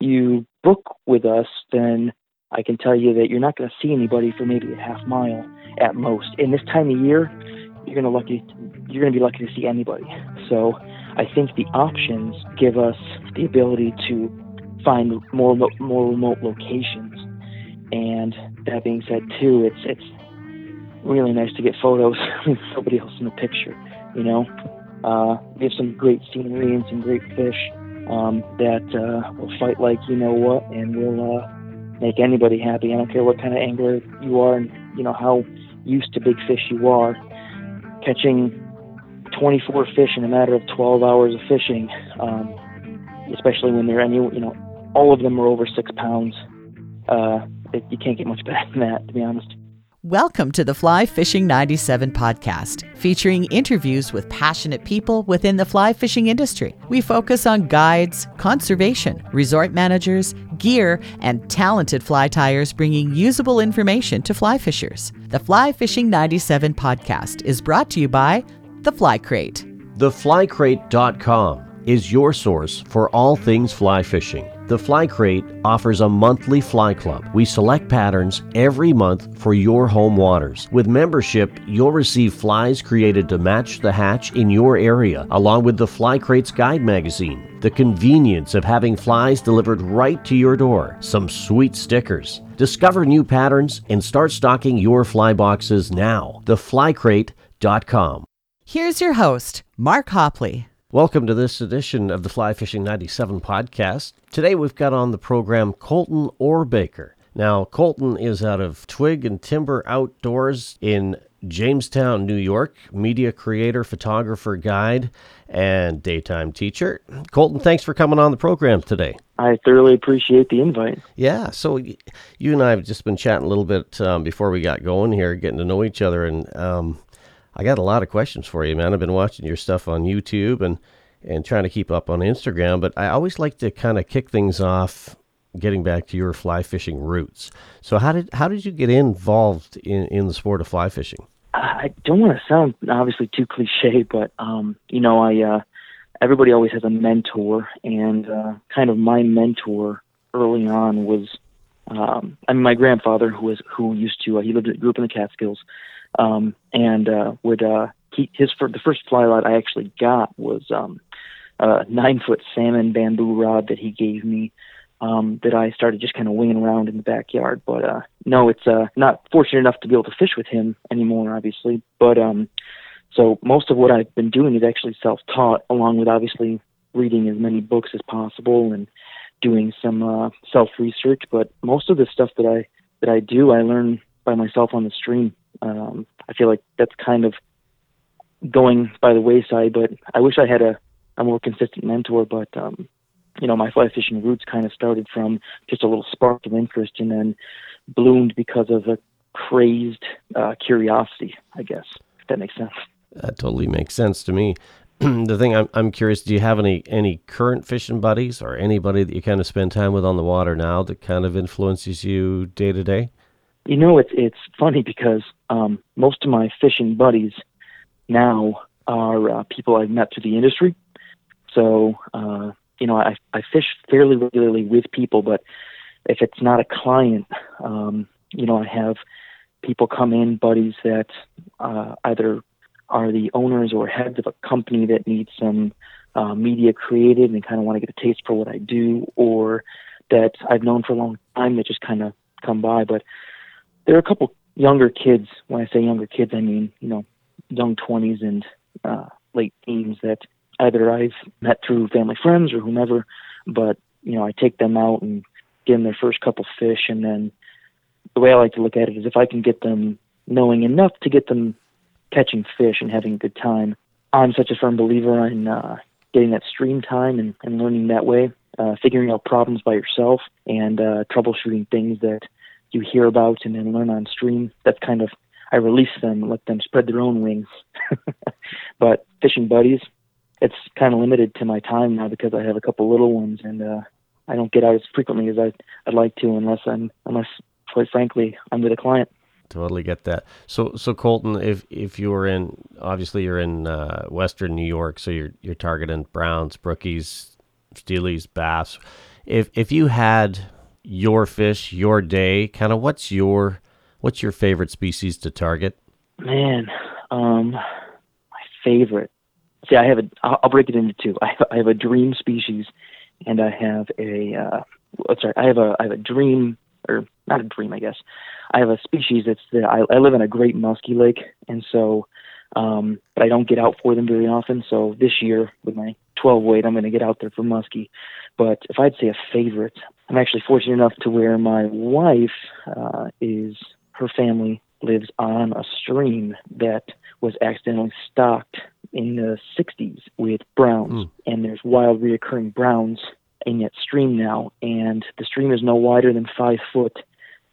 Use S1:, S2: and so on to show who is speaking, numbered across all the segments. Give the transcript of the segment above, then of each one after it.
S1: you book with us, then I can tell you that you're not going to see anybody for maybe a half mile at most. In this time of year, you're going to lucky you're going to be lucky to see anybody. So I think the options give us the ability to find more more remote locations. And that being said, too, it's it's really nice to get photos with somebody else in the picture. You know, uh, we have some great scenery and some great fish um, that uh, will fight like you know what, and will uh, make anybody happy. I don't care what kind of angler you are, and you know how used to big fish you are. Catching 24 fish in a matter of 12 hours of fishing, um, especially when they're any, you know, all of them are over six pounds. Uh, it, you can't get much better than that, to be honest.
S2: Welcome to the Fly Fishing 97 podcast, featuring interviews with passionate people within the fly fishing industry. We focus on guides, conservation, resort managers, gear, and talented fly tyers bringing usable information to fly fishers. The Fly Fishing 97 podcast is brought to you by The Fly Crate.
S3: TheFlyCrate.com is your source for all things fly fishing. The Fly Crate offers a monthly fly club. We select patterns every month for your home waters. With membership, you'll receive flies created to match the hatch in your area, along with the Fly Crate's guide magazine. The convenience of having flies delivered right to your door. Some sweet stickers. Discover new patterns and start stocking your fly boxes now. TheFlyCrate.com.
S2: Here's your host, Mark Hopley.
S3: Welcome to this edition of the Fly Fishing 97 podcast. Today we've got on the program Colton Orbaker. Now, Colton is out of Twig and Timber Outdoors in Jamestown, New York, media creator, photographer, guide, and daytime teacher. Colton, thanks for coming on the program today.
S1: I thoroughly appreciate the invite.
S3: Yeah, so you and I have just been chatting a little bit um, before we got going here, getting to know each other, and um, I got a lot of questions for you, man. I've been watching your stuff on YouTube and and trying to keep up on Instagram, but I always like to kind of kick things off getting back to your fly fishing roots. So how did how did you get involved in, in the sport of fly fishing?
S1: I don't want to sound obviously too cliche, but um, you know, I uh, everybody always has a mentor, and uh, kind of my mentor early on was um, I mean my grandfather who was who used to uh, he lived grew up in the Catskills, um, and uh, would uh, he, his for the first fly rod I actually got was um, a nine foot salmon bamboo rod that he gave me um, that I started just kind of winging around in the backyard. But uh, no, it's uh, not fortunate enough to be able to fish with him anymore, obviously. But um, so most of what I've been doing is actually self taught, along with obviously reading as many books as possible and doing some uh, self research. But most of the stuff that I that I do, I learn by myself on the stream. Um, I feel like that's kind of going by the wayside, but I wish I had a, a more consistent mentor. But um, you know, my fly fishing roots kind of started from just a little spark of interest, and then bloomed because of a crazed uh, curiosity. I guess if that makes sense.
S3: That totally makes sense to me. the thing I'm, I'm curious, do you have any any current fishing buddies or anybody that you kind of spend time with on the water now that kind of influences you day to day?
S1: You know, it's it's funny because um, most of my fishing buddies now are uh, people I've met through the industry. So uh, you know, I I fish fairly regularly with people, but if it's not a client, um, you know, I have people come in, buddies that uh, either are the owners or heads of a company that needs some uh, media created and kind of want to get a taste for what I do, or that I've known for a long time that just kind of come by. But there are a couple younger kids. When I say younger kids, I mean you know young twenties and uh, late teens that either I've met through family friends or whomever. But you know, I take them out and give them their first couple fish, and then the way I like to look at it is if I can get them knowing enough to get them catching fish and having a good time. I'm such a firm believer in uh, getting that stream time and, and learning that way, uh, figuring out problems by yourself and uh, troubleshooting things that you hear about and then learn on stream. That's kind of I release them, let them spread their own wings. but fishing buddies, it's kind of limited to my time now because I have a couple little ones and uh, I don't get out as frequently as I, I'd like to unless I'm unless quite frankly I'm with a client.
S3: Totally get that. So so Colton, if if you were in obviously you're in uh, Western New York, so you're you're targeting browns, brookies, steelies, bass if if you had your fish, your day, kind of what's your what's your favorite species to target?
S1: Man, um, my favorite. See, I have a. I'll break it into two. I have, I have a dream species, and I have a. Uh, oh, sorry, I have a. I have a dream, or not a dream, I guess. I have a species that's that I, I live in a great musky lake, and so, um, but I don't get out for them very often. So this year, with my 12 weight, I'm going to get out there for muskie. But if I'd say a favorite, I'm actually fortunate enough to where my wife uh, is. Her family lives on a stream that was accidentally stocked in the 60s with browns,
S3: Mm.
S1: and there's wild reoccurring browns in that stream now. And the stream is no wider than five foot,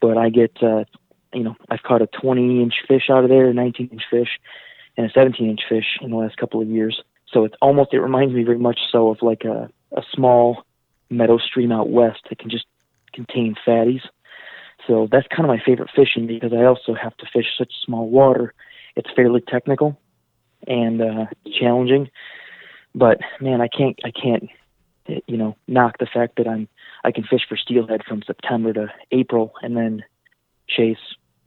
S1: but I get, uh, you know, I've caught a 20 inch fish out of there, a 19 inch fish, and a 17 inch fish in the last couple of years. So it's almost, it reminds me very much so of like a, a small meadow stream out west that can just contain fatties. So that's kind of my favorite fishing because I also have to fish such small water. It's fairly technical and uh, challenging, but man, I can't I can't you know knock the fact that I'm I can fish for steelhead from September to April and then chase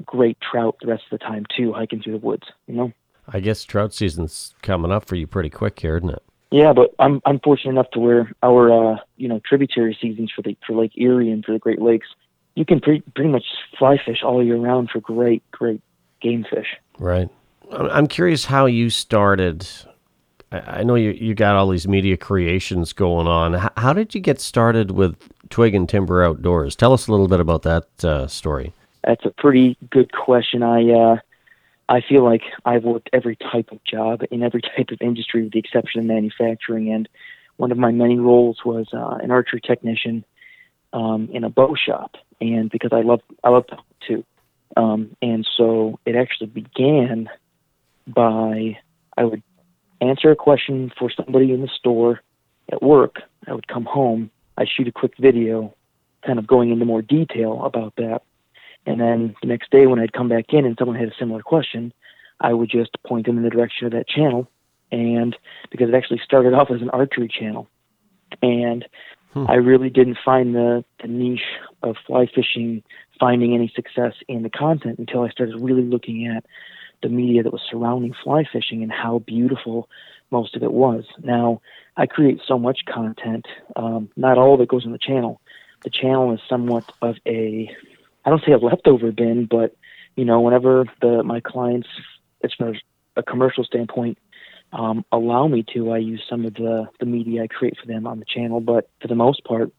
S1: great trout the rest of the time too, hiking through the woods. You know.
S3: I guess trout season's coming up for you pretty quick here, isn't it?
S1: Yeah, but I'm I'm fortunate enough to where our uh, you know tributary seasons for the for Lake Erie and for the Great Lakes, you can pretty pretty much fly fish all year round for great great game fish.
S3: Right. I'm I'm curious how you started. I know you, you got all these media creations going on. H- How did you get started with Twig and Timber Outdoors? Tell us a little bit about that uh, story.
S1: That's a pretty good question. I uh, I feel like I've worked every type of job in every type of industry with the exception of manufacturing. And one of my many roles was uh, an archery technician um, in a bow shop. And because I love I love to um, and so it actually began by I would answer a question for somebody in the store at work. I would come home. I'd shoot a quick video, kind of going into more detail about that. And then the next day, when I'd come back in and someone had a similar question, I would just point them in the direction of that channel. And because it actually started off as an archery channel, and hmm. I really didn't find the, the niche of fly fishing finding any success in the content until I started really looking at the media that was surrounding fly fishing and how beautiful most of it was. Now, I create so much content, um, not all of it goes on the channel. The channel is somewhat of a, I don't say a leftover bin, but you know, whenever the my clients, as far as a commercial standpoint, um, allow me to, I use some of the the media I create for them on the channel. But for the most part,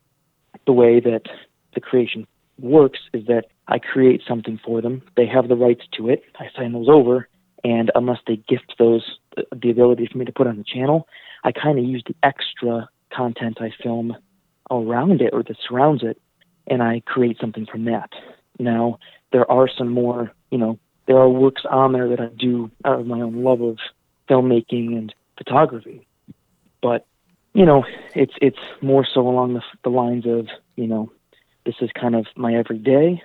S1: the way that the creation works is that I create something for them. They have the rights to it. I sign those over, and unless they gift those uh, the ability for me to put on the channel, I kind of use the extra content I film around it or that surrounds it, and I create something from that. Now there are some more, you know, there are works on there that I do out of my own love of filmmaking and photography, but you know, it's it's more so along the the lines of you know, this is kind of my everyday,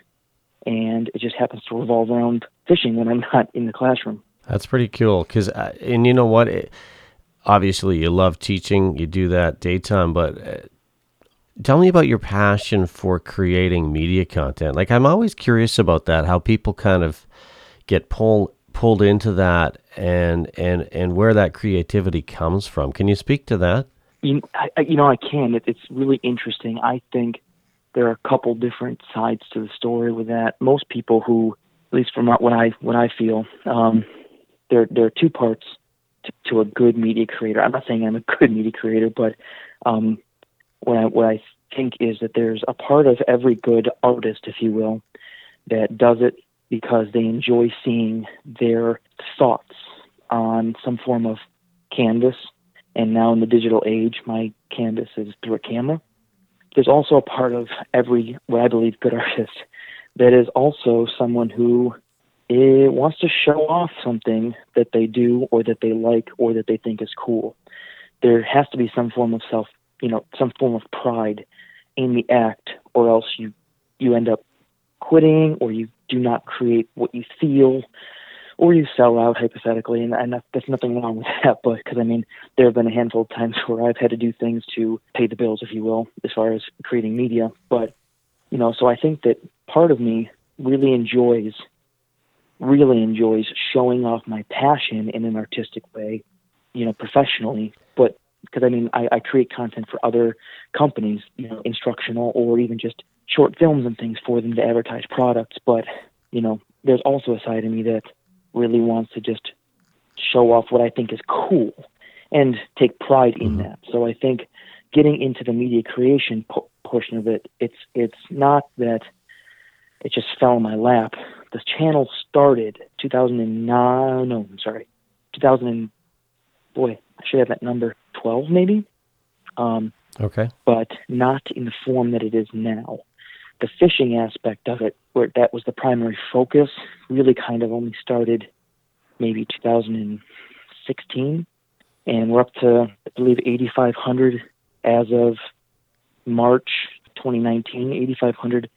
S1: and it just happens to revolve around fishing when I'm not in the classroom.
S3: That's pretty cool. Cause, uh, and you know what? It, obviously, you love teaching. You do that daytime, but uh, tell me about your passion for creating media content. Like, I'm always curious about that. How people kind of get pulled pulled into that, and and and where that creativity comes from. Can you speak to that?
S1: You, I- you know, I can. It, it's really interesting. I think there are a couple different sides to the story with that. Most people who, at least from what I what I feel, um, there there are two parts to, to a good media creator. I'm not saying I'm a good media creator, but um, what I what I think is that there's a part of every good artist, if you will, that does it because they enjoy seeing their thoughts on some form of canvas. And now in the digital age, my canvas is through a camera. There's also a part of every, what I believe, good artist that is also someone who eh, wants to show off something that they do or that they like or that they think is cool. There has to be some form of self, you know, some form of pride in the act, or else you you end up quitting or you do not create what you feel or you sell out hypothetically, and, and that's nothing wrong with that. But because I mean, there have been a handful of times where I've had to do things to pay the bills, if you will, as far as creating media. But you know, so I think that part of me really enjoys, really enjoys showing off my passion in an artistic way, you know, professionally. But because I mean, I, I create content for other companies, you know, instructional or even just short films and things for them to advertise products. But you know, there's also a side of me that really wants to just show off what I think is cool and take pride in mm-hmm. that. So I think getting into the media creation po- portion of it, it's it's not that it just fell in my lap. The channel started 2009. No, I'm sorry, 2000. And, boy, I should have that number. 12 maybe.
S3: Um, okay.
S1: But not in the form that it is now. The fishing aspect of it, where that was the primary focus, really kind of only started maybe 2016, and we're up to I believe 8,500 as of March 2019. 8,500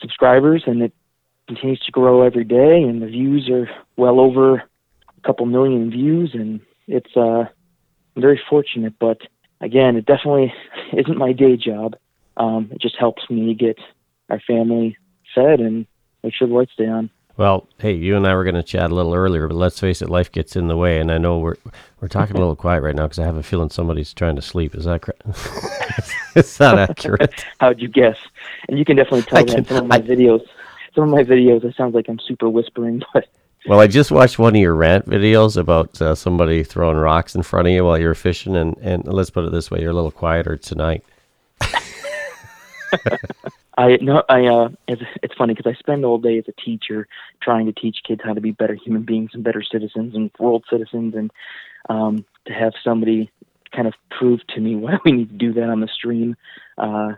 S1: subscribers, and it continues to grow every day, and the views are well over a couple million views, and it's uh, very fortunate. But again, it definitely isn't my day job. Um, it just helps me get our family fed and make sure the lights stay on.
S3: Well, hey, you and I were going to chat a little earlier, but let's face it, life gets in the way, and I know we're we're talking a little quiet right now because I have a feeling somebody's trying to sleep. Is that correct? Is that accurate?
S1: How'd you guess? And you can definitely tell can, that some of my I, videos, some of my videos, it sounds like I'm super whispering, but.
S3: Well, I just watched one of your rant videos about uh, somebody throwing rocks in front of you while you're fishing, and, and let's put it this way, you're a little quieter tonight.
S1: I no, I uh, it's, it's funny because I spend all day as a teacher trying to teach kids how to be better human beings and better citizens and world citizens, and um, to have somebody kind of prove to me why we need to do that on the stream, uh,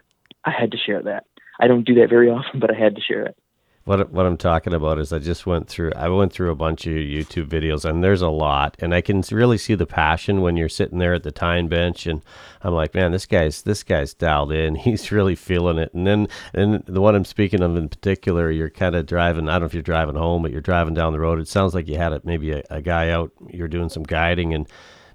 S1: I had to share that. I don't do that very often, but I had to share it.
S3: What what I'm talking about is I just went through I went through a bunch of YouTube videos and there's a lot and I can really see the passion when you're sitting there at the tying bench and I'm like man this guy's this guy's dialed in he's really feeling it and then and the one I'm speaking of in particular you're kind of driving I don't know if you're driving home but you're driving down the road it sounds like you had a, maybe a, a guy out you're doing some guiding and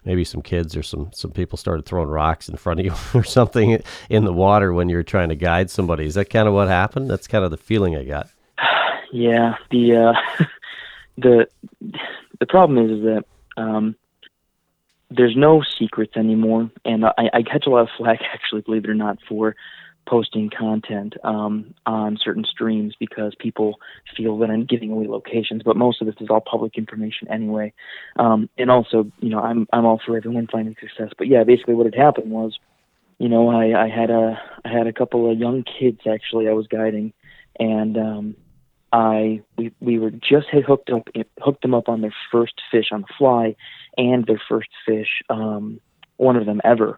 S3: maybe some kids or some some people started throwing rocks in front of you or something in the water when you're trying to guide somebody. Is that kind of what happened? That's kind of the feeling I got.
S1: Yeah, the uh, the the problem is, that um, there's no secrets anymore, and I, I catch a lot of flack actually, believe it or not, for posting content um, on certain streams because people feel that I'm giving away locations. But most of this is all public information anyway. Um, and also, you know, I'm I'm all for everyone finding success. But yeah, basically what had happened was, you know, I, I had a I had a couple of young kids actually I was guiding, and um, I we we were just had hooked up hooked them up on their first fish on the fly, and their first fish, um, one of them ever,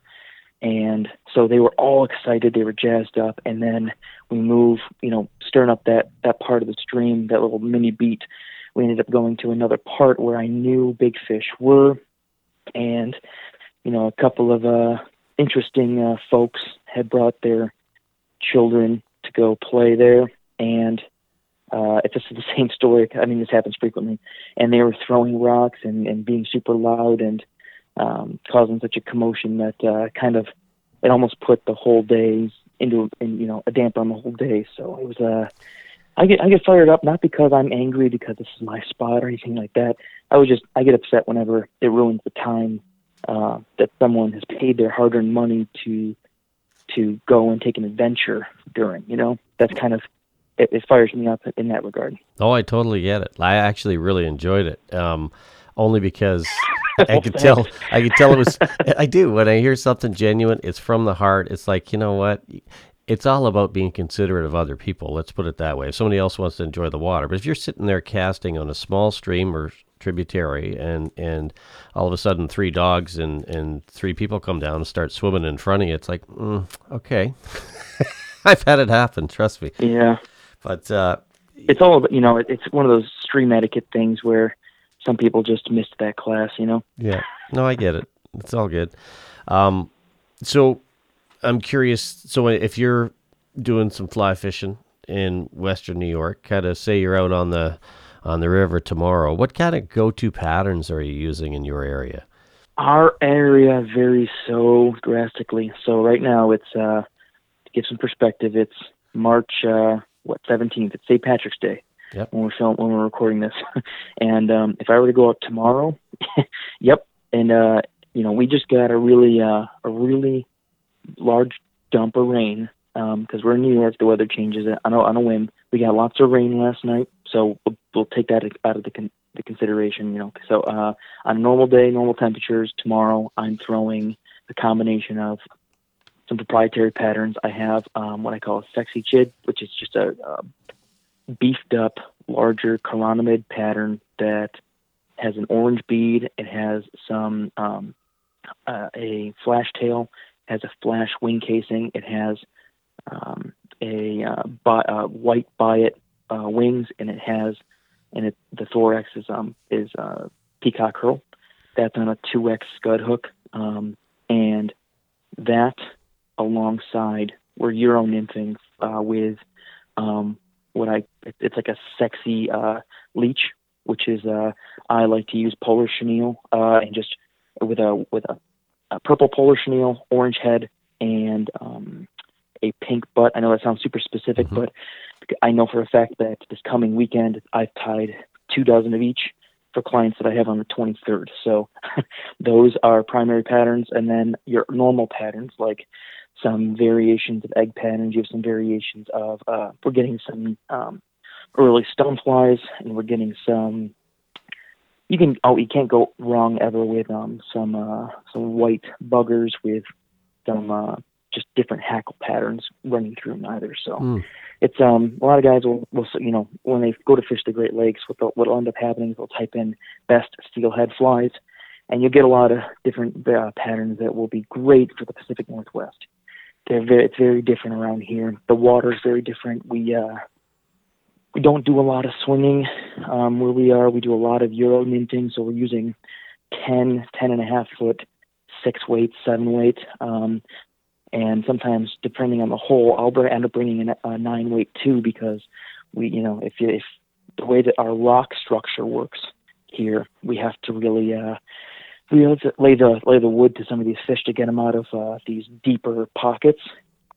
S1: and so they were all excited. They were jazzed up, and then we move, you know, stirring up that that part of the stream, that little mini beat. We ended up going to another part where I knew big fish were, and you know, a couple of uh, interesting uh, folks had brought their children to go play there, and uh, it's just the same story. I mean, this happens frequently. And they were throwing rocks and, and being super loud and um, causing such a commotion that uh, kind of it almost put the whole day into in, you know a damper on the whole day. So it was uh, I get I get fired up not because I'm angry because this is my spot or anything like that. I was just I get upset whenever it ruins the time uh, that someone has paid their hard-earned money to to go and take an adventure during. You know, that's kind of it, it, fires me up in that regard.
S3: Oh, I totally get it. I actually really enjoyed it, um, only because I could tell. I could tell it was. I do when I hear something genuine. It's from the heart. It's like you know what. It's all about being considerate of other people. Let's put it that way. If somebody else wants to enjoy the water, but if you're sitting there casting on a small stream or tributary and and all of a sudden three dogs and and three people come down and start swimming in front of you it's like mm, okay i've had it happen trust me
S1: yeah
S3: but uh,
S1: it's all you know. It's one of those stream etiquette things where some people just missed that class. You know.
S3: Yeah. No, I get it. It's all good. Um, so I'm curious. So if you're doing some fly fishing in Western New York, kind of say you're out on the on the river tomorrow. What kind of go-to patterns are you using in your area?
S1: Our area varies so drastically. So right now, it's uh, to give some perspective, it's March uh, what 17th. It's St. Patrick's Day
S3: Yep.
S1: when we're film when we're recording this. and um, if I were to go out tomorrow, yep. And uh, you know, we just got a really uh, a really large dump of rain because we're in New York. The weather changes on a, on a whim. We got lots of rain last night, so we'll, we'll take that out of the con- the consideration. You know, so uh, on a normal day, normal temperatures tomorrow, I'm throwing a combination of some proprietary patterns. I have um, what I call a sexy chid, which is just a, a beefed up, larger chironomid pattern that has an orange bead. It has some um, uh, a flash tail, has a flash wing casing. It has um, a uh, bi- uh, white biot uh, wings, and it has and it, the thorax is um is uh, peacock herl. That's on a 2x scud hook, um, and that alongside we're euro nymphing uh, with um, what I it's like a sexy uh, leech, which is uh, I like to use polar chenille uh, and just with a with a, a purple polar chenille, orange head, and um, a pink butt. I know that sounds super specific,
S3: Mhm.
S1: but I know for a fact that this coming weekend I've tied two dozen of each for clients that I have on the 23rd. So those are primary patterns, and then your normal patterns like some variations of egg patterns. You have some variations of uh, we're getting some um, early stoneflies, and we're getting some. You can oh you can't go wrong ever with um, some uh, some white buggers with some uh, just different hackle patterns running through them either. So
S3: Mm.
S1: it's um a lot of guys will, will you know when they go to fish the Great Lakes, what they'll, what'll end up happening is they'll type in best steelhead flies, and you'll get a lot of different uh, patterns that will be great for the Pacific Northwest. They're very, it's very different around here. The water is very different. We uh we don't do a lot of swinging um, where we are. We do a lot of Euro nymphing, so we're using 10, 10 and a half foot, six weight, seven weight. Um, and sometimes, depending on the hole, I'll end up bringing in a, a nine weight too because we, you know, if if the way that our rock structure works here, we have to really uh, we have to lay the lay the wood to some of these fish to get them out of uh, these deeper pockets.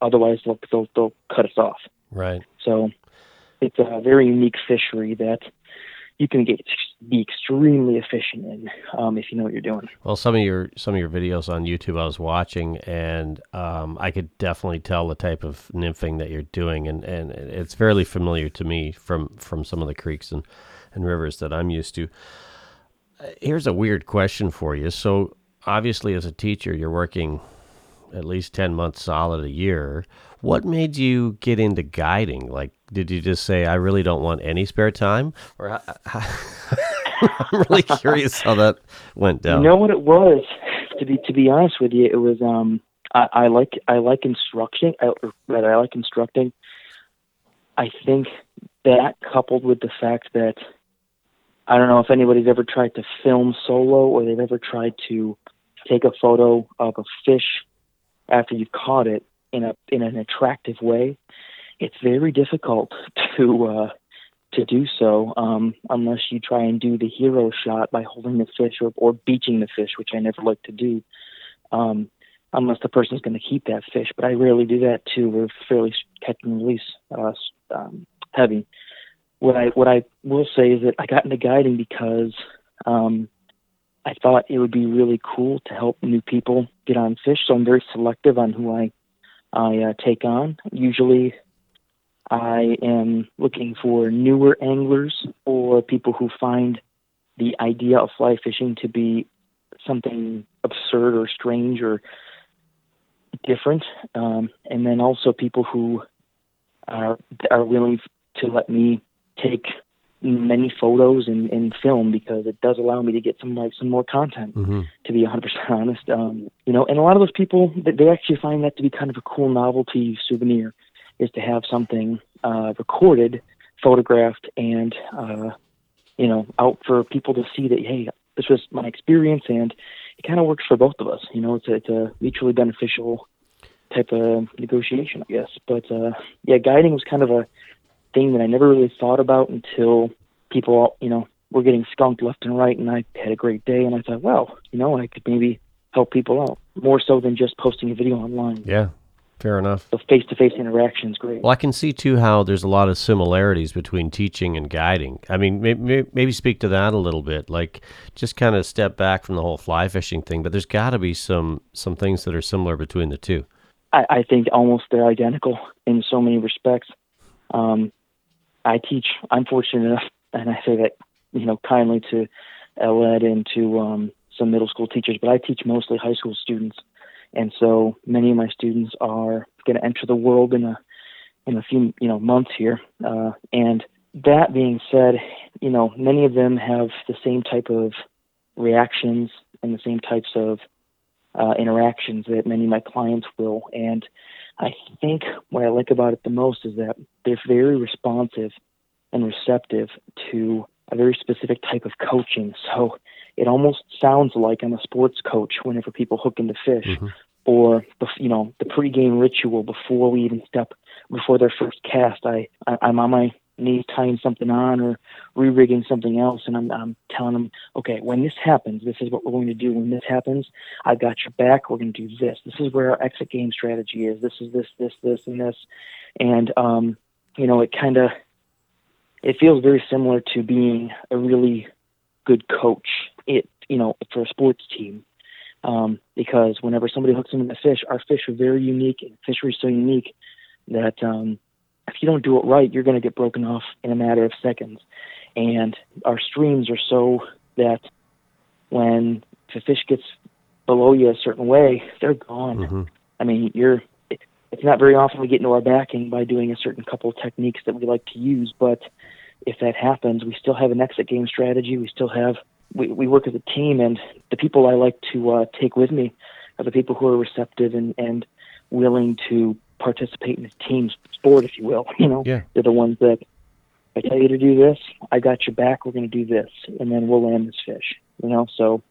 S1: Otherwise, they'll, they'll they'll cut us off.
S3: Right.
S1: So it's a very unique fishery that you can get be extremely efficient in um, if you know what you're doing.
S3: Well, some of your some of your videos on YouTube I was watching, and um, I could definitely tell the type of nymphing that you're doing, and, and it's fairly familiar to me from from some of the creeks and, and rivers that I'm used to. Here's a weird question for you. So, obviously, as a teacher, you're working at least ten months solid a year. What made you get into guiding? Like, did you just say, "I really don't want any spare time," or I'm really curious how that went down.
S1: You know what it was? To be to be honest with you, it was um I, I like I like instructing I, rather I like instructing. I think that coupled with the fact that I don't know if anybody's ever tried to film solo or they've ever tried to take a photo of a fish after you've caught it in a in an attractive way. It's very difficult to uh, to do so um, unless you try and do the hero shot by holding the fish or, or beaching the fish, which I never like to do. Um, unless the person's going to keep that fish, but I rarely do that too. We're fairly catch and release uh, um, heavy. What I what I will say is that I got into guiding because um, I thought it would be really cool to help new people get on fish. So I'm very selective on who I I uh, take on. Usually, I am looking for newer anglers or people who find the idea of fly fishing to be something absurd or strange or different, um, and then also people who are are willing to let me take many photos and, and film because it does allow me to get some like some more content
S3: hmm
S1: to be 100% honest. Um, you know, and a lot of those people, they, they actually find that to be kind of a cool novelty souvenir, is to have something uh, recorded, photographed, and uh, you know, out for people to see that hey, this was my experience, and it kind of works for both of us. You know, it's a, it's a mutually beneficial type of negotiation, I guess. But uh, yeah, guiding was kind of a thing that I never really thought about until people, you know, were getting skunked left and right, and I had a great day, and I thought, well, you know, I could maybe help people out more so than just posting a video online.
S3: Yeah, fair enough.
S1: So face to face interaction is great.
S3: Well, I can see too how there's a lot of similarities between teaching and guiding. I mean, maybe, maybe speak to that a little bit. Like, just kind of step back from the whole fly fishing thing. But there's got to be some some things that are similar between the two.
S1: I, I think almost they're identical in so many respects. Um, I teach. I'm fortunate enough, and I say that you know kindly to LED and to um, some middle school teachers, but I teach mostly high school students, and so many of my students are going to enter the world in a in a few you know months here. Uh, and that being said, you know many of them have the same type of reactions and the same types of uh, interactions that many of my clients will. And I think what I like about it the most is that they're very responsive and receptive to a very specific type of coaching. So it almost sounds like I'm a sports coach whenever people hook into fish, mm-hmm. or you know the pregame ritual before we even step before their first cast. I, I I'm on my tying something on or re-rigging something else, and I'm I'm telling them, okay, when this happens, this is what we're going to do. When this happens, I've got your back. We're going to do this. This is where our exit game strategy is. This is this this this and this, and um, you know it kind of it feels very similar to being a really good coach. It you know for a sports team. Um, because whenever somebody hooks into the fish, our fish are very unique, and fishery is so unique that um, if you don't do it right, you're going to get broken off in a matter of seconds. And our streams are so that when the fish gets below you a certain way, they're gone. Mm-hmm. I mean, you're. It's not very often we get into our backing by doing a certain couple of techniques that we like to use, but if that happens, we still have an exit game strategy. We still have we, we work as a team, and the people I like to uh, take with me are the people who are receptive and and willing to participate in a team sport, if you will. You know,
S3: yeah.
S1: they're the ones that I tell you to do this, I got your back. We're going to do this, and then we'll land this fish. You know, so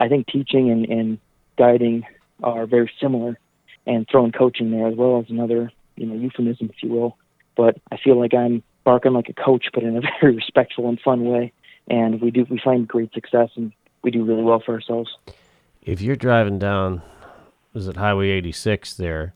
S1: I think teaching and, and guiding are very similar, and throwing coaching there as well as another you know euphemism, if you will. But I feel like I'm barking like a coach, but in a very respectful and fun way. And we do we find great success, and we do really well for ourselves.
S3: If you're driving down, is it Highway 86 there?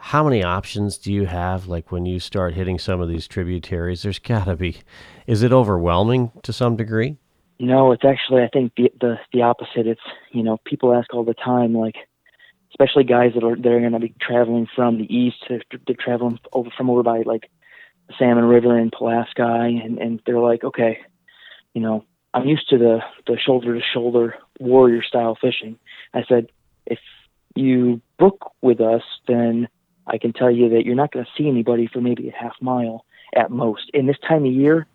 S3: How many options do you have like when you start hitting some of these tributaries? There's got to be is it overwhelming to some degree?
S1: No it's actually i think the, the the opposite. It's you know people ask all the time like especially guys that are they're going to be traveling from the east they're traveling over from over by like the salmon river in pulaski and and they're like okay you know i'm used to the the shoulder to shoulder warrior style fishing. I said if you book with us then I can tell you that you're not going to see anybody for maybe a half mile at most. In this time of year,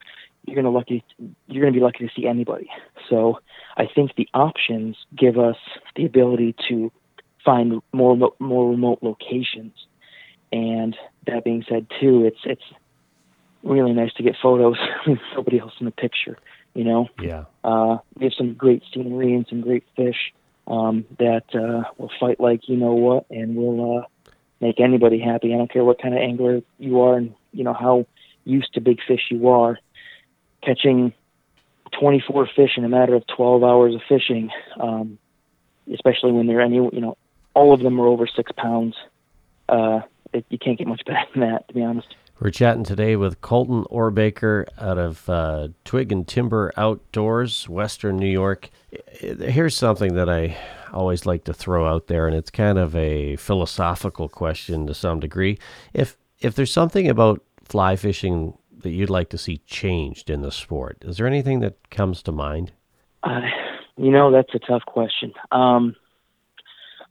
S1: you're going to lucky you're going to be lucky to see anybody. So I think the options give us the ability to find more more remote locations. And that being said, too, it's it's really nice to get photos with nobody else in the picture. You know,
S3: yeah.
S1: Uh, we have some great scenery and some great fish um, that uh, will fight like you know what, and we'll uh, make anybody happy. I don't care what kind of angler you are and you know how used to big fish you are. Catching 24 fish in a matter of 12 hours of fishing, um, especially when they're any you know all of them are over six pounds. Uh, it, you can't get much better than that, to be honest.
S3: We're chatting today with Colton Orbaker out of uh, Twig and Timber Outdoors, Western New York. Here's something that I always like to throw out there, and it's kind of a philosophical question to some degree. If if there's something about fly fishing that you'd like to see changed in the sport, is there anything that comes to mind?
S1: Uh, you know, that's a tough question. Um,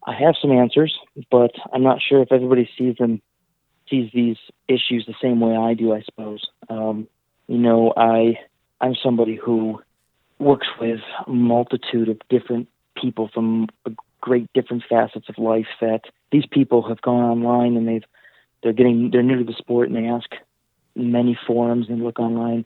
S1: I have some answers, but I'm not sure if everybody sees them sees these issues the same way I do. I suppose. Um, you know, I I'm somebody who works with a multitude of different people from great different facets of life that these people have gone online and they've they're getting they're new to the sport and they ask many forums and look online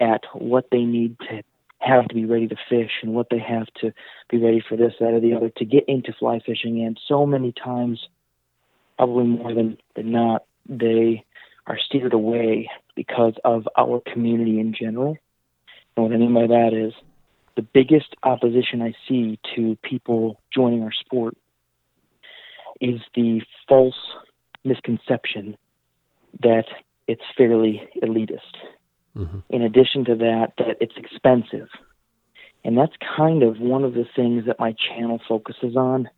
S1: at what they need to have to be ready to fish and what they have to be ready for this, that, or the other to get into fly fishing. And so many times, probably more than, than not, they are steered away because of our community in general. And what I mean by that is the biggest opposition I see to people joining our sport is the false misconception that it's fairly elitist. Mm-hmm. In addition to that, that it's expensive. And that's kind of one of the things that my channel focuses on.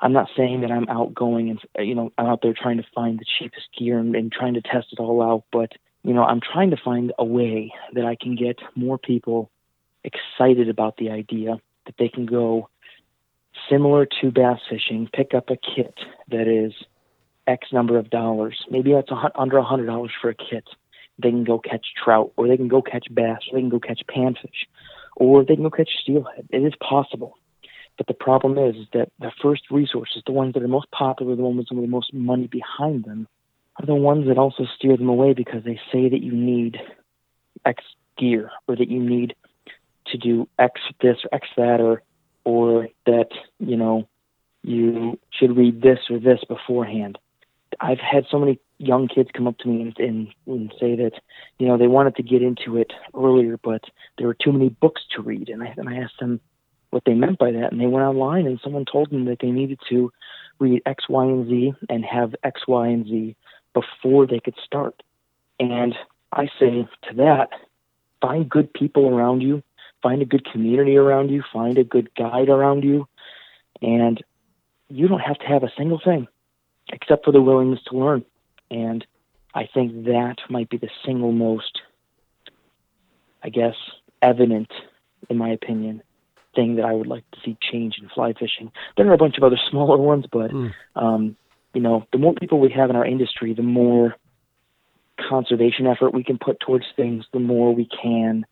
S1: I'm not saying that I'm outgoing and you know I'm out there trying to find the cheapest gear and, and trying to test it all out, but you know I'm trying to find a way that I can get more people excited about the idea that they can go similar to bass fishing, pick up a kit that is X number of dollars. Maybe that's a, under a hundred dollars for a kit. They can go catch trout, or they can go catch bass, or they can go catch panfish, or they can go catch steelhead. It is possible. But the problem is, is that the first resources, the ones that are most popular, the ones with the most money behind them, are the ones that also steer them away because they say that you need X gear or that you need to do X this or X that or or that you know you should read this or this beforehand. I've had so many young kids come up to me and, and, and say that you know they wanted to get into it earlier, but there were too many books to read, and I and I asked them what they meant by that, and they went online and someone told them that they needed to read X, Y, and Z and have X, Y, and Z before they could start. And I say to that, find good people around you find a good community around you, find a good guide around you, and you don't have to have a single thing except for the willingness to learn. And I think that might be the single most, I guess, evident, in my opinion, thing that I would like to see change in fly fishing. There are a bunch of other smaller ones, but mm. um, you know, the more people we have in our industry, the more conservation effort we can put towards things, the more we can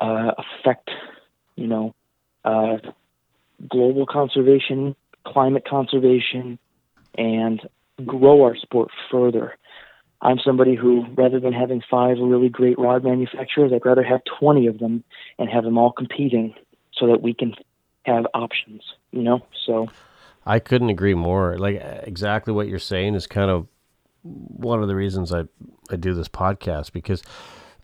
S1: uh, affect, you know, uh, global conservation, climate conservation, and grow our sport further. I'm somebody who, rather than having five really great rod manufacturers, I'd rather have 20 of them and have them all competing so that we can have options, you know? So
S3: I couldn't agree more. Like exactly what you're saying is kind of one of the reasons I, I do this podcast because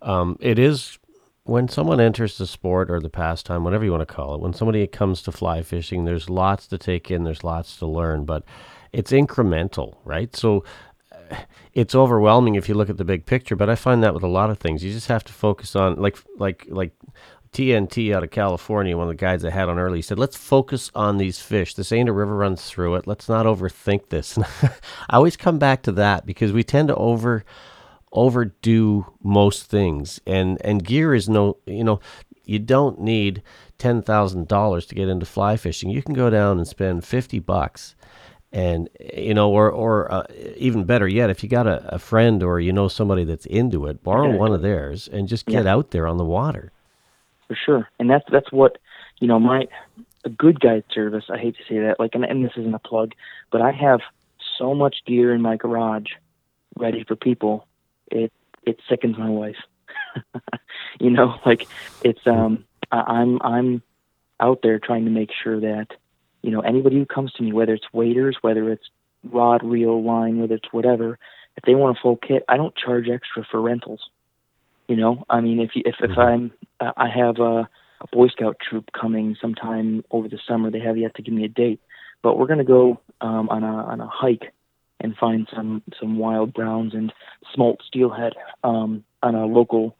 S3: um, it is when someone enters the sport or the pastime, whatever you want to call it, when somebody comes to fly fishing, there's lots to take in, there's lots to learn, but it's incremental, right? So uh, it's overwhelming if you look at the big picture, but I find that with a lot of things. You just have to focus on like like like TNT out of California, one of the guys I had on early, said, let's focus on these fish. This ain't a river runs through it. Let's not overthink this. I always come back to that because we tend to over overdo most things. And and gear is no you know you don't need $10,000 to get into fly fishing. You can go down and spend 50 bucks and you know or or uh, even better yet if you got a, a, friend or you know somebody that's into it borrow one of theirs and just get yeah. out there on the water.
S1: For sure. And that's that's what you know my a good guide service i hate to say that like and, and this isn't a plug but i have so much gear in my garage ready for people it it sickens my wife. you know, like it's um I'm I'm out there trying to make sure that you know anybody who comes to me, whether it's waders, whether it's rod, reel, line, whether it's whatever, if they want a full kit, I don't charge extra for rentals. You know, I mean, if you, if if mm-hmm. I'm uh, I have a, a Boy Scout troop coming sometime over the summer. They have yet to give me a date, but we're going to go um, on a on a hike and find some some wild browns and smolt steelhead um, on a local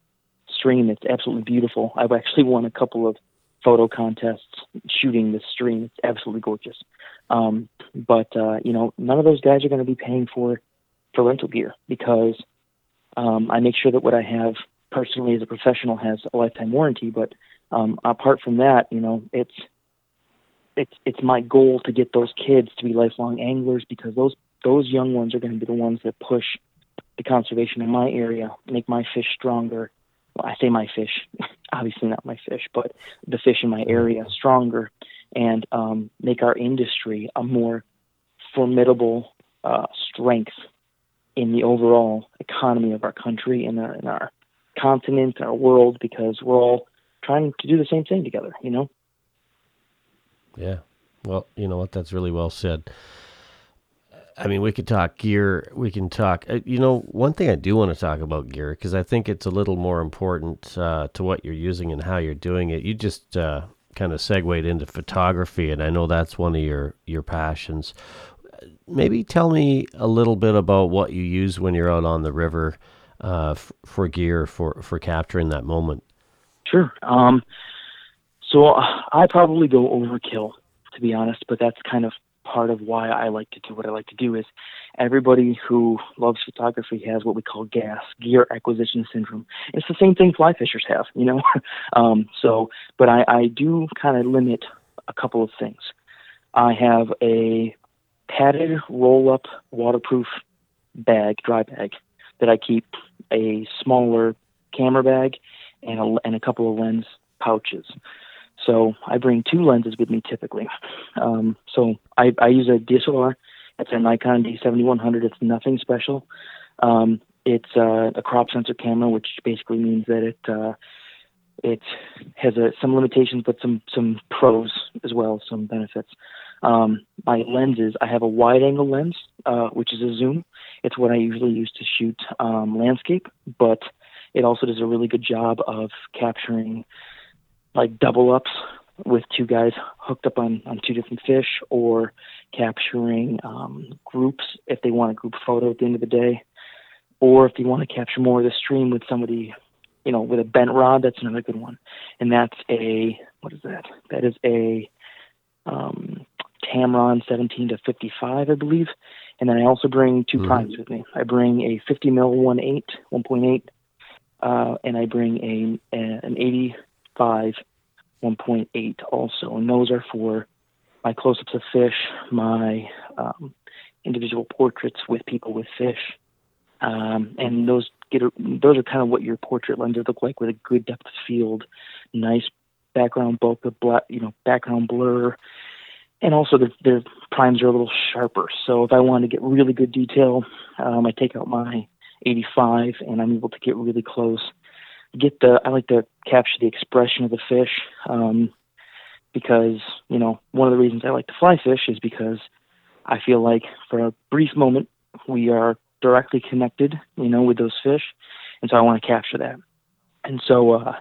S1: stream. It's absolutely beautiful. I've actually won a couple of photo contests shooting this stream. It's absolutely gorgeous. Um, but uh, you know, none of those guys are going to be paying for for rental gear because um, I make sure that what I have personally as a professional has a lifetime warranty. But um, apart from that, you know, it's it's it's my goal to get those kids to be lifelong anglers because those those young ones are going to be the ones that push the conservation in my area, make my fish stronger. Well, I say my fish, obviously not my fish, but the fish in my area stronger, and um, make our industry a more formidable uh, strength in the overall economy of our country and our, in our continent, our world, because we're all trying to do the same thing together. You know.
S3: Yeah. Well, you know what? That's really well said I mean, we could talk gear. We can talk. Uh, you know, one thing I do want to talk about gear because I think it's a little more important uh, to what you're using and how you're doing it. You just uh, kind of segued into photography, and I know that's one of your your passions. Maybe tell me a little bit about what you use when you're out on the river uh, f- for gear for for capturing that moment.
S1: Sure. Um, so I probably go overkill, to be honest, but that's kind of part of why I like to do what I like to do is everybody who loves photography has what we call GAS, gear acquisition syndrome. It's the same thing fly fishers have, you know. um, so, but I, I do kind of limit a couple of things. I have a padded roll-up waterproof bag, dry bag, that I keep a smaller camera bag and a, and a couple of lens pouches. So I bring two lenses with me typically. Um, so I, I use a DSLR. It's a Nikon D7100. It's nothing special. Um, it's uh, a crop sensor camera, which basically means that it uh, it has a, some limitations, but some some pros as well, some benefits. Um, my lenses, I have a wide angle lens, uh, which is a zoom. It's what I usually use to shoot um, landscape, but it also does a really good job of capturing like double ups with two guys hooked up on, on two different fish or capturing um, groups if they want a group photo at the end of the day. Or if they want to capture more of the stream with somebody you know with a bent rod that's another good one. And that's a what is that? That is a um, tamron 17 to 55 i believe. And then i also bring 2 mm-hmm. primes with me. I bring a 50 mil 1.8 1.8 uh, and i bring a, a an 85 1.8 also, and those are for my close-ups of fish, my um, individual portraits with people with fish, um, and those get a, those are kind of what your portrait lenses look like with a good depth of field, nice background bokeh, black, you know, background blur, and also the, the primes are a little sharper. So if I want to get really good detail, um, I take out my 85 and I'm able to get really close get the I like to capture the expression of the fish um, because you know one of the reasons I like to fly fish is because I feel like for a brief moment we are directly connected, you know, with those fish, and so I want to capture that. And so uh,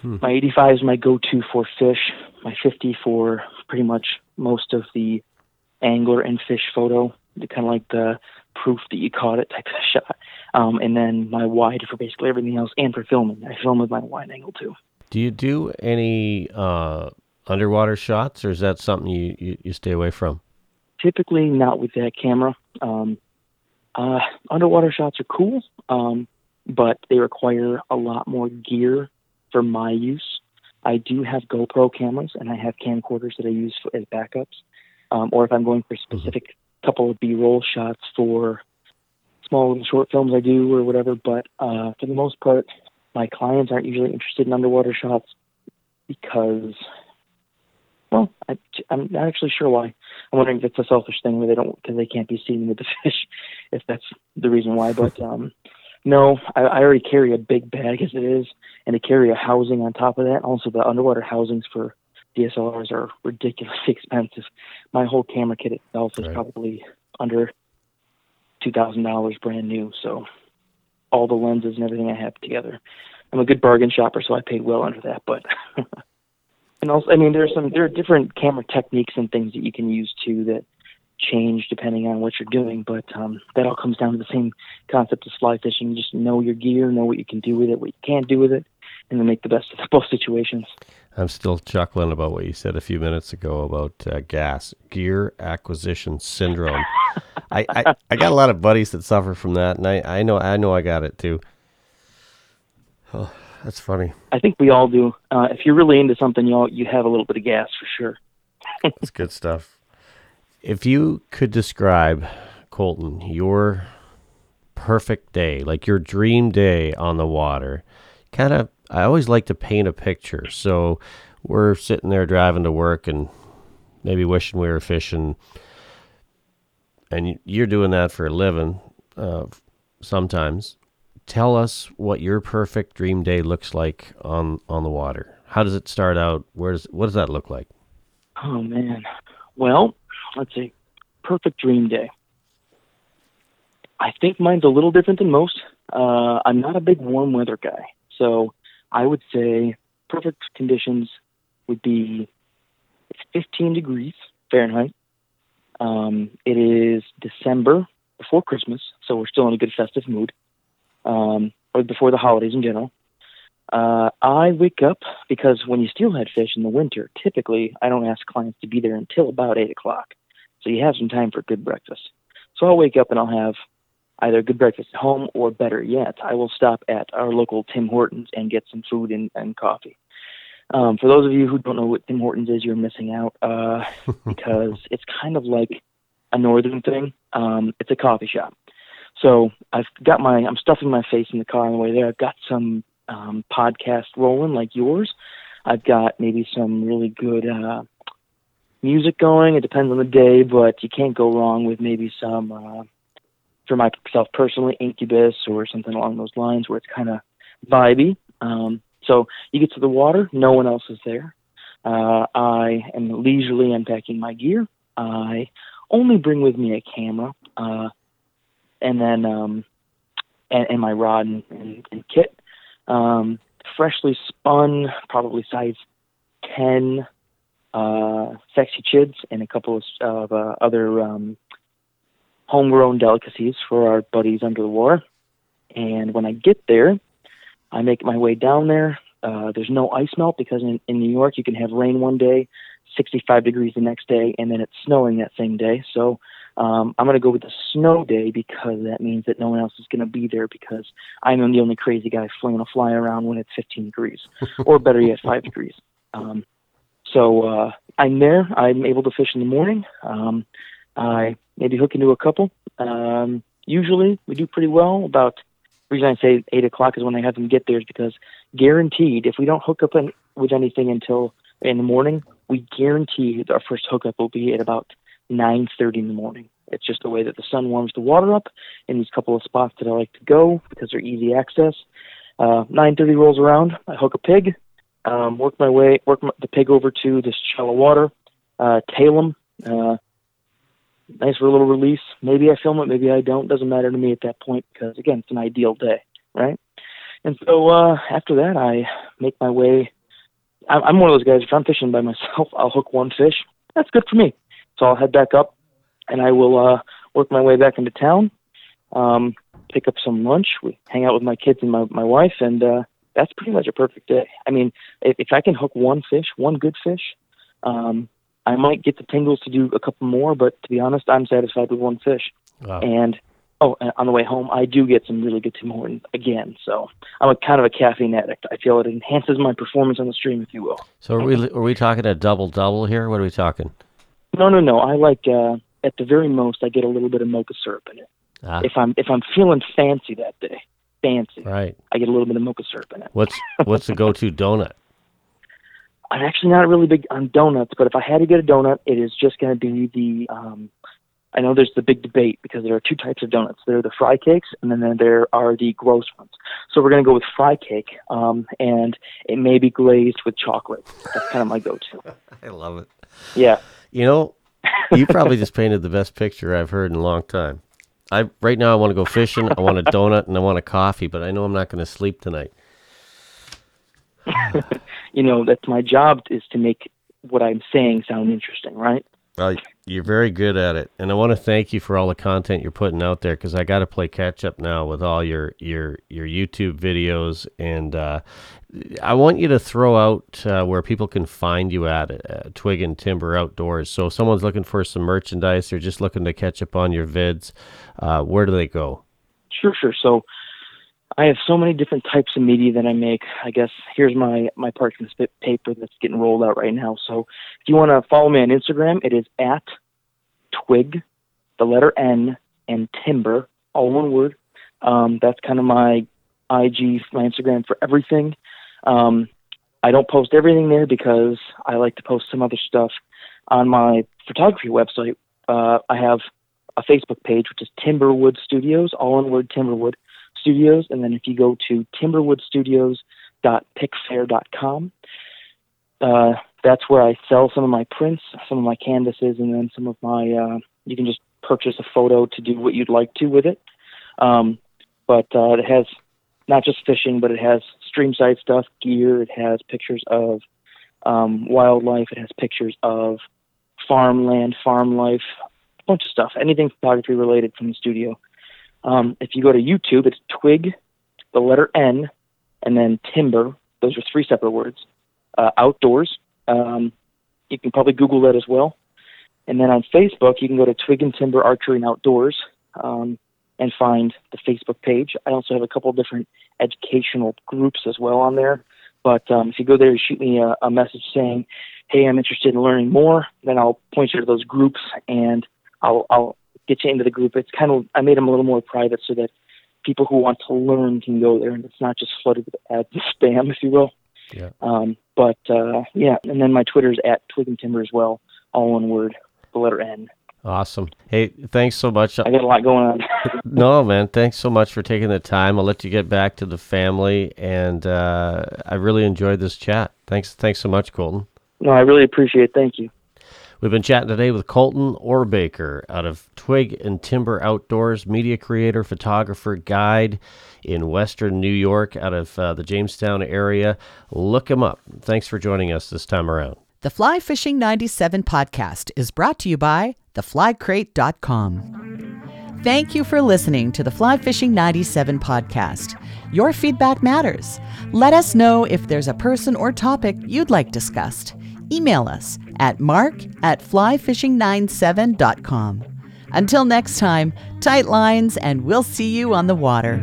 S1: hmm. my 85 is my go-to for fish. My 50 for pretty much most of the angler and fish photo, kind of like the proof that you caught it type of shot. Um, and then my wide for basically everything else, and for filming. I film with my wide angle too.
S3: Do you do any uh, underwater shots, or is that something you, you, you, stay away from?
S1: Typically, not with that camera. Um, uh, underwater shots are cool, um, but they require a lot more gear for my use. I do have GoPro cameras, and I have camcorders that I use for, as backups. Um, or if I'm going for mm-hmm. specific couple of B-roll shots for small and short films I do or whatever. But uh, for the most part, my clients aren't usually interested in underwater shots because, well, I, I'm not actually sure why. I'm wondering if it's a selfish thing where they don't because they can't be seen with the fish, if that's the reason why. But um, no, I, I already carry a big bag as it is, and to carry a housing on top of that. Also, the underwater housings for DSLRs are ridiculously expensive. My whole camera kit itself is right. probably under two thousand dollars brand new. So all the lenses and everything I have together. I'm a good bargain shopper, so I paid well under that. But and also, I mean, there are some there are different camera techniques and things that you can use too that change depending on what you're doing. But um, that all comes down to the same concept as fly fishing. just know your gear, know what you can do with it, what you can't do with it, and then make the best of both situations.
S3: I'm still chuckling about what you said a few minutes ago about uh, gas gear acquisition syndrome. I, I, I got a lot of buddies that suffer from that, and I, I know I know I got it too. Oh, that's funny.
S1: I think we all do. Uh, if you're really into something, you all, you have a little bit of gas for sure.
S3: that's good stuff. If you could describe Colton your perfect day, like your dream day on the water, kind of I always like to paint a picture. So we're sitting there driving to work and maybe wishing we were fishing, and you're doing that for a living uh, sometimes. Tell us what your perfect dream day looks like on on the water. How does it start out? Where does what does that look like?
S1: Oh man, well, let's see, perfect dream day. I think mine's a little different than most. Uh, I'm not a big warm weather guy, so I would say perfect conditions would be it's 15 degrees Fahrenheit. Um, it is December before Christmas, so we're still in a good festive mood, um, or before the holidays in general. Uh, I wake up because when you steelhead fish in the winter, typically I don't ask clients to be there until about eight o'clock, so you have some time for a good breakfast. So I'll wake up and I'll have either a good breakfast at home or better yet, I will stop at our local Tim Hortons and get some food and, and coffee. Um, for those of you who don't know what Tim Hortons is, you're missing out uh, because it's kind of like a northern thing. Um, it's a coffee shop. So I've got my, I'm stuffing my face in the car on the way there. I've got some um, podcast rolling like yours. I've got maybe some really good uh, music going. It depends on the day, but you can't go wrong with maybe some, uh, for myself personally, Incubus or something along those lines where it's kind of vibey. Um, so you get to the water, no one else is there. Uh, I am leisurely unpacking my gear. I only bring with me a camera, uh, and then um, and, and my rod and, and, and kit. Um, freshly spun, probably size ten, uh, sexy chids, and a couple of uh, other um, homegrown delicacies for our buddies under the water. And when I get there, I make my way down there. Uh, there's no ice melt because in, in New York you can have rain one day, 65 degrees the next day, and then it's snowing that same day. So um, I'm going to go with the snow day because that means that no one else is going to be there because I'm the only crazy guy flinging a fly around when it's 15 degrees, or better yet, 5 degrees. Um, so uh, I'm there. I'm able to fish in the morning. Um, I maybe hook into a couple. Um, usually we do pretty well. About the reason I say eight o'clock is when I have them get there is because guaranteed if we don't hook up in, with anything until in the morning, we guarantee our first hookup will be at about 9:30 in the morning. It's just the way that the sun warms the water up in these couple of spots that I like to go because they're easy access. Uh, 9:30 rolls around, I hook a pig, um, work my way, work my, the pig over to this shallow water, uh, tail him. Uh, nice for a little release. Maybe I film it, maybe I don't. Doesn't matter to me at that point because again, it's an ideal day, right? And so uh, after that, I make my way. I'm one of those guys. If I'm fishing by myself, I'll hook one fish. That's good for me. So I'll head back up, and I will uh, work my way back into town, um, pick up some lunch, we hang out with my kids and my my wife, and uh, that's pretty much a perfect day. I mean, if, if I can hook one fish, one good fish, um, I might get the tingles to do a couple more, but to be honest, I'm satisfied with one fish. Wow. And oh, and on the way home, I do get some really good Tim Hortons again. So I'm a kind of a caffeine addict. I feel it enhances my performance on the stream, if you will.
S3: So are we are we talking a double double here? What are we talking?
S1: No, no, no. I like uh, at the very most, I get a little bit of mocha syrup in it. Ah. If I'm if I'm feeling fancy that day, fancy,
S3: right?
S1: I get a little bit of mocha syrup in it.
S3: What's what's the go-to donut?
S1: I'm actually not really big on donuts, but if I had to get a donut, it is just going to be the. Um, I know there's the big debate because there are two types of donuts. There are the fry cakes, and then there are the gross ones. So we're going to go with fry cake, um, and it may be glazed with chocolate. That's kind of my go-to.
S3: I love it.
S1: Yeah.
S3: You know, you probably just painted the best picture I've heard in a long time. I right now I want to go fishing. I want a donut and I want a coffee, but I know I'm not going to sleep tonight.
S1: you know, that's my job is to make what I'm saying sound interesting, right?
S3: Well, you're very good at it, and I want to thank you for all the content you're putting out there because I got to play catch up now with all your your your YouTube videos, and uh, I want you to throw out uh, where people can find you at uh, Twig and Timber Outdoors. So, if someone's looking for some merchandise or just looking to catch up on your vids, uh, where do they go?
S1: Sure, sure. So, I have so many different types of media that I make. I guess here's my my parchment paper that's getting rolled out right now. So if you want to follow me on Instagram, it is at twig, the letter N, and timber, all one word. Um, that's kind of my IG, my Instagram for everything. Um, I don't post everything there because I like to post some other stuff on my photography website. Uh, I have a Facebook page which is Timberwood Studios, all one word Timberwood Studios. And then if you go to timberwoodstudios.picfair.com, uh, that's where I sell some of my prints, some of my canvases, and then some of my, uh, you can just purchase a photo to do what you'd like to with it. Um, but uh, it has not just fishing, but it has streamside stuff, gear. It has pictures of um, wildlife. It has pictures of farmland, farm life, a bunch of stuff, anything photography related from the studio. Um, if you go to YouTube, it's Twig, the letter N, and then Timber. Those are three separate words. Uh, outdoors. Um, you can probably Google that as well. And then on Facebook, you can go to Twig and Timber Archery and Outdoors um, and find the Facebook page. I also have a couple different educational groups as well on there. But um, if you go there and shoot me a, a message saying, "Hey, I'm interested in learning more," then I'll point you to those groups and I'll, I'll get you into the group. It's kind of I made them a little more private so that people who want to learn can go there and it's not just flooded with ads and spam, if you will.
S3: Yeah.
S1: Um, but uh, yeah, and then my Twitter is at Twig and Timber as well, all one word, the letter N.
S3: Awesome. Hey, thanks so much.
S1: I got a lot going on.
S3: no, man, thanks so much for taking the time. I'll let you get back to the family, and uh, I really enjoyed this chat. Thanks, thanks so much, Colton.
S1: No, I really appreciate. it. Thank you.
S3: We've been chatting today with Colton Orbaker out of Twig and Timber Outdoors, media creator, photographer, guide in Western New York, out of uh, the Jamestown area. Look him up. Thanks for joining us this time around.
S2: The Fly Fishing 97 podcast is brought to you by theflycrate.com. Thank you for listening to the Fly Fishing 97 podcast. Your feedback matters. Let us know if there's a person or topic you'd like discussed. Email us at mark at flyfishing97.com. Until next time, tight lines, and we'll see you on the water.